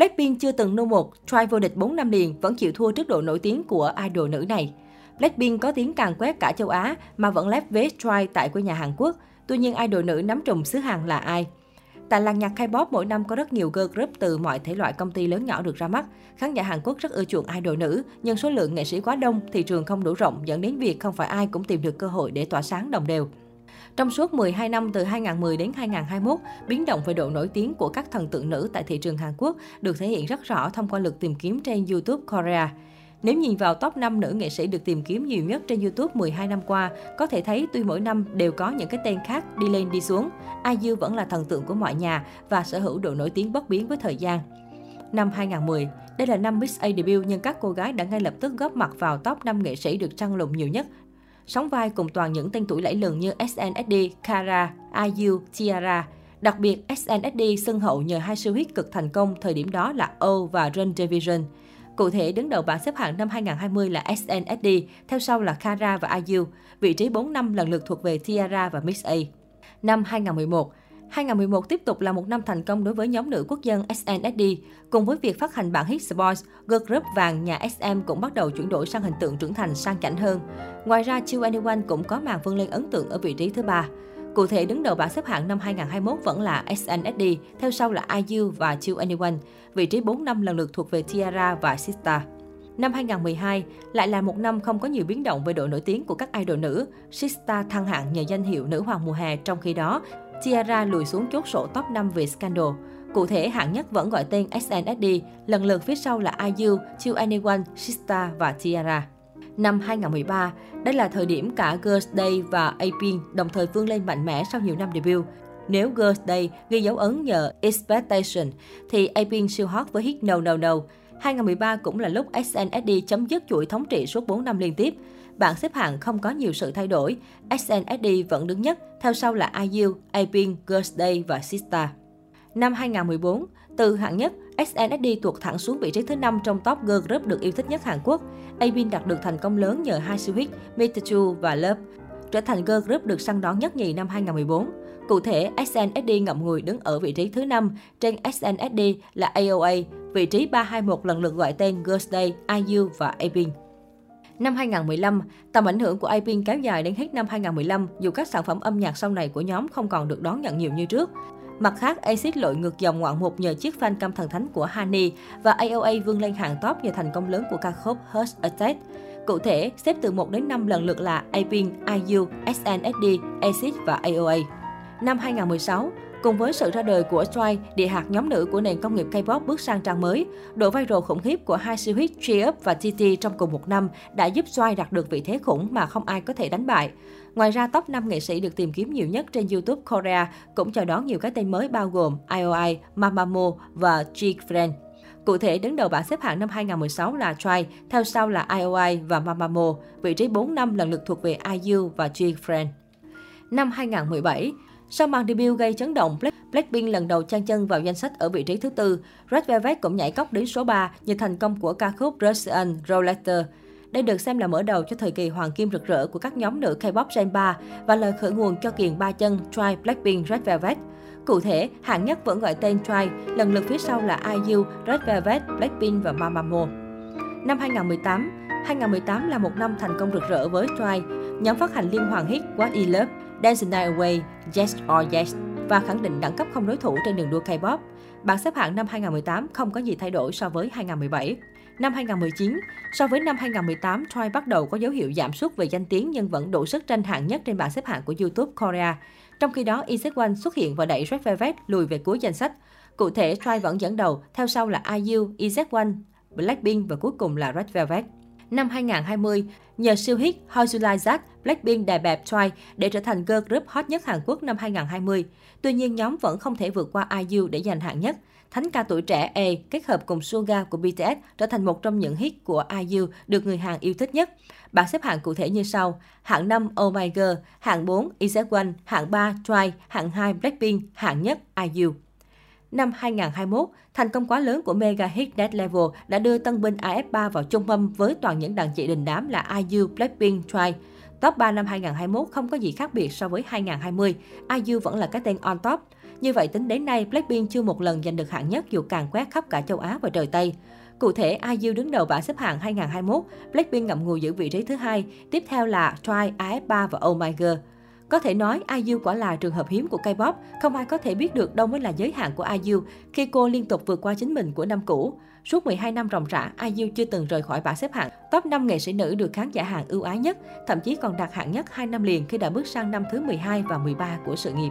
Blackpink chưa từng nô một, try vô địch 4 năm liền vẫn chịu thua trước độ nổi tiếng của idol nữ này. Blackpink có tiếng càng quét cả châu Á mà vẫn lép vế try tại quê nhà Hàn Quốc. Tuy nhiên idol nữ nắm trùm xứ Hàn là ai? Tại làng nhạc K-pop mỗi năm có rất nhiều girl group từ mọi thể loại công ty lớn nhỏ được ra mắt. Khán giả Hàn Quốc rất ưa chuộng idol nữ, nhưng số lượng nghệ sĩ quá đông, thị trường không đủ rộng dẫn đến việc không phải ai cũng tìm được cơ hội để tỏa sáng đồng đều. Trong suốt 12 năm từ 2010 đến 2021, biến động về độ nổi tiếng của các thần tượng nữ tại thị trường Hàn Quốc được thể hiện rất rõ thông qua lượt tìm kiếm trên YouTube Korea. Nếu nhìn vào top 5 nữ nghệ sĩ được tìm kiếm nhiều nhất trên YouTube 12 năm qua, có thể thấy tuy mỗi năm đều có những cái tên khác đi lên đi xuống, IU vẫn là thần tượng của mọi nhà và sở hữu độ nổi tiếng bất biến với thời gian. Năm 2010, đây là năm Miss A debut nhưng các cô gái đã ngay lập tức góp mặt vào top 5 nghệ sĩ được trăng lùng nhiều nhất sóng vai cùng toàn những tên tuổi lẫy lừng như SNSD, Kara, IU, Tiara. Đặc biệt, SNSD xưng hậu nhờ hai siêu hit cực thành công thời điểm đó là O và Run Division. Cụ thể, đứng đầu bảng xếp hạng năm 2020 là SNSD, theo sau là Kara và IU. Vị trí 4 năm lần lượt thuộc về Tiara và Miss A. Năm 2011, 2011 tiếp tục là một năm thành công đối với nhóm nữ quốc dân SNSD. Cùng với việc phát hành bản hit Boys, girl group vàng nhà SM cũng bắt đầu chuyển đổi sang hình tượng trưởng thành sang chảnh hơn. Ngoài ra, Chill Anyone cũng có màn vươn lên ấn tượng ở vị trí thứ ba. Cụ thể, đứng đầu bảng xếp hạng năm 2021 vẫn là SNSD, theo sau là IU và Chill Anyone. Vị trí 4 năm lần lượt thuộc về Tiara và Sista. Năm 2012 lại là một năm không có nhiều biến động về độ nổi tiếng của các idol nữ. Sista thăng hạng nhờ danh hiệu nữ hoàng mùa hè, trong khi đó Tiara lùi xuống chốt sổ top 5 về scandal. Cụ thể, hạng nhất vẫn gọi tên SNSD, lần lượt phía sau là IU, Chill Anyone, Sista và Tiara. Năm 2013, đây là thời điểm cả Girls' Day và Apin đồng thời vươn lên mạnh mẽ sau nhiều năm debut. Nếu Girls' Day ghi dấu ấn nhờ Expectation, thì Apin siêu hot với hit No No No. 2013 cũng là lúc SNSD chấm dứt chuỗi thống trị suốt 4 năm liên tiếp. Bảng xếp hạng không có nhiều sự thay đổi. SNSD vẫn đứng nhất, theo sau là IU, Apin, Girls' Day và Sista. Năm 2014, từ hạng nhất, SNSD tuột thẳng xuống vị trí thứ 5 trong top girl group được yêu thích nhất Hàn Quốc. Apin đạt được thành công lớn nhờ hai siêu hit Mitachu và Love, trở thành girl group được săn đón nhất nhì năm 2014. Cụ thể, SNSD ngậm ngùi đứng ở vị trí thứ 5, trên SNSD là AOA, vị trí 321 lần lượt gọi tên Girls' Day, IU và Apin. Năm 2015, tầm ảnh hưởng của Apin kéo dài đến hết năm 2015 dù các sản phẩm âm nhạc sau này của nhóm không còn được đón nhận nhiều như trước. Mặt khác, Acid lội ngược dòng ngoạn mục nhờ chiếc fan cam thần thánh của Hani và AOA vươn lên hàng top nhờ thành công lớn của ca khúc Hush Attack. Cụ thể, xếp từ 1 đến 5 lần lượt là Apin, IU, SNSD, Acid và AOA. Năm 2016, Cùng với sự ra đời của Twice, địa hạt nhóm nữ của nền công nghiệp K-pop bước sang trang mới, độ viral khủng khiếp của hai siêu hit G-Up và TT trong cùng một năm đã giúp Twice đạt được vị thế khủng mà không ai có thể đánh bại. Ngoài ra, top 5 nghệ sĩ được tìm kiếm nhiều nhất trên YouTube Korea cũng chào đón nhiều cái tên mới bao gồm IOI, Mamamoo và G-Friend. Cụ thể, đứng đầu bảng xếp hạng năm 2016 là Try, theo sau là IOI và Mamamoo, vị trí 4 năm lần lượt thuộc về IU và G-Friend. Năm 2017, sau màn debut gây chấn động, Blackpink lần đầu trang chân vào danh sách ở vị trí thứ tư. Red Velvet cũng nhảy cốc đến số 3 nhờ thành công của ca khúc Russian Roulette. Đây được xem là mở đầu cho thời kỳ hoàng kim rực rỡ của các nhóm nữ K-pop Gen 3 và lời khởi nguồn cho kiền ba chân Try Blackpink Red Velvet. Cụ thể, hạng nhất vẫn gọi tên Try, lần lượt phía sau là IU, Red Velvet, Blackpink và Mamamoo. Năm 2018, 2018 là một năm thành công rực rỡ với Try. Nhóm phát hành liên hoàn hit What You Love, Dance the Night Away, Yes or Yes và khẳng định đẳng cấp không đối thủ trên đường đua K-pop. Bảng xếp hạng năm 2018 không có gì thay đổi so với 2017. Năm 2019, so với năm 2018, Troy bắt đầu có dấu hiệu giảm sút về danh tiếng nhưng vẫn đủ sức tranh hạng nhất trên bảng xếp hạng của YouTube Korea. Trong khi đó, EZ1 xuất hiện và đẩy Red Velvet lùi về cuối danh sách. Cụ thể, Troy vẫn dẫn đầu, theo sau là IU, EZ1, Blackpink và cuối cùng là Red Velvet. Năm 2020, nhờ siêu hit How You Like That, Blackpink đè bẹp Twice để trở thành girl group hot nhất Hàn Quốc năm 2020. Tuy nhiên, nhóm vẫn không thể vượt qua IU để giành hạng nhất. Thánh ca tuổi trẻ A kết hợp cùng Suga của BTS trở thành một trong những hit của IU được người Hàn yêu thích nhất. Bảng xếp hạng cụ thể như sau: hạng 5 Oh My Girl, hạng 4 EZ1, hạng 3 Twice, hạng 2 Blackpink, hạng nhất IU. Năm 2021, thành công quá lớn của mega hit Dead Level đã đưa tân binh AF3 vào trung tâm với toàn những đàn chị đình đám là IU, Blackpink, Twice. Top 3 năm 2021 không có gì khác biệt so với 2020, IU vẫn là cái tên on top. Như vậy tính đến nay, Blackpink chưa một lần giành được hạng nhất dù càng quét khắp cả châu Á và trời Tây. Cụ thể, IU đứng đầu bảng xếp hạng 2021, Blackpink ngậm ngùi giữ vị trí thứ hai, tiếp theo là Twice, AF3 và Oh My Girl. Có thể nói, IU quả là trường hợp hiếm của K-pop, không ai có thể biết được đâu mới là giới hạn của IU khi cô liên tục vượt qua chính mình của năm cũ. Suốt 12 năm ròng rã, IU chưa từng rời khỏi bảng xếp hạng top 5 nghệ sĩ nữ được khán giả hàng ưu ái nhất, thậm chí còn đạt hạng nhất 2 năm liền khi đã bước sang năm thứ 12 và 13 của sự nghiệp.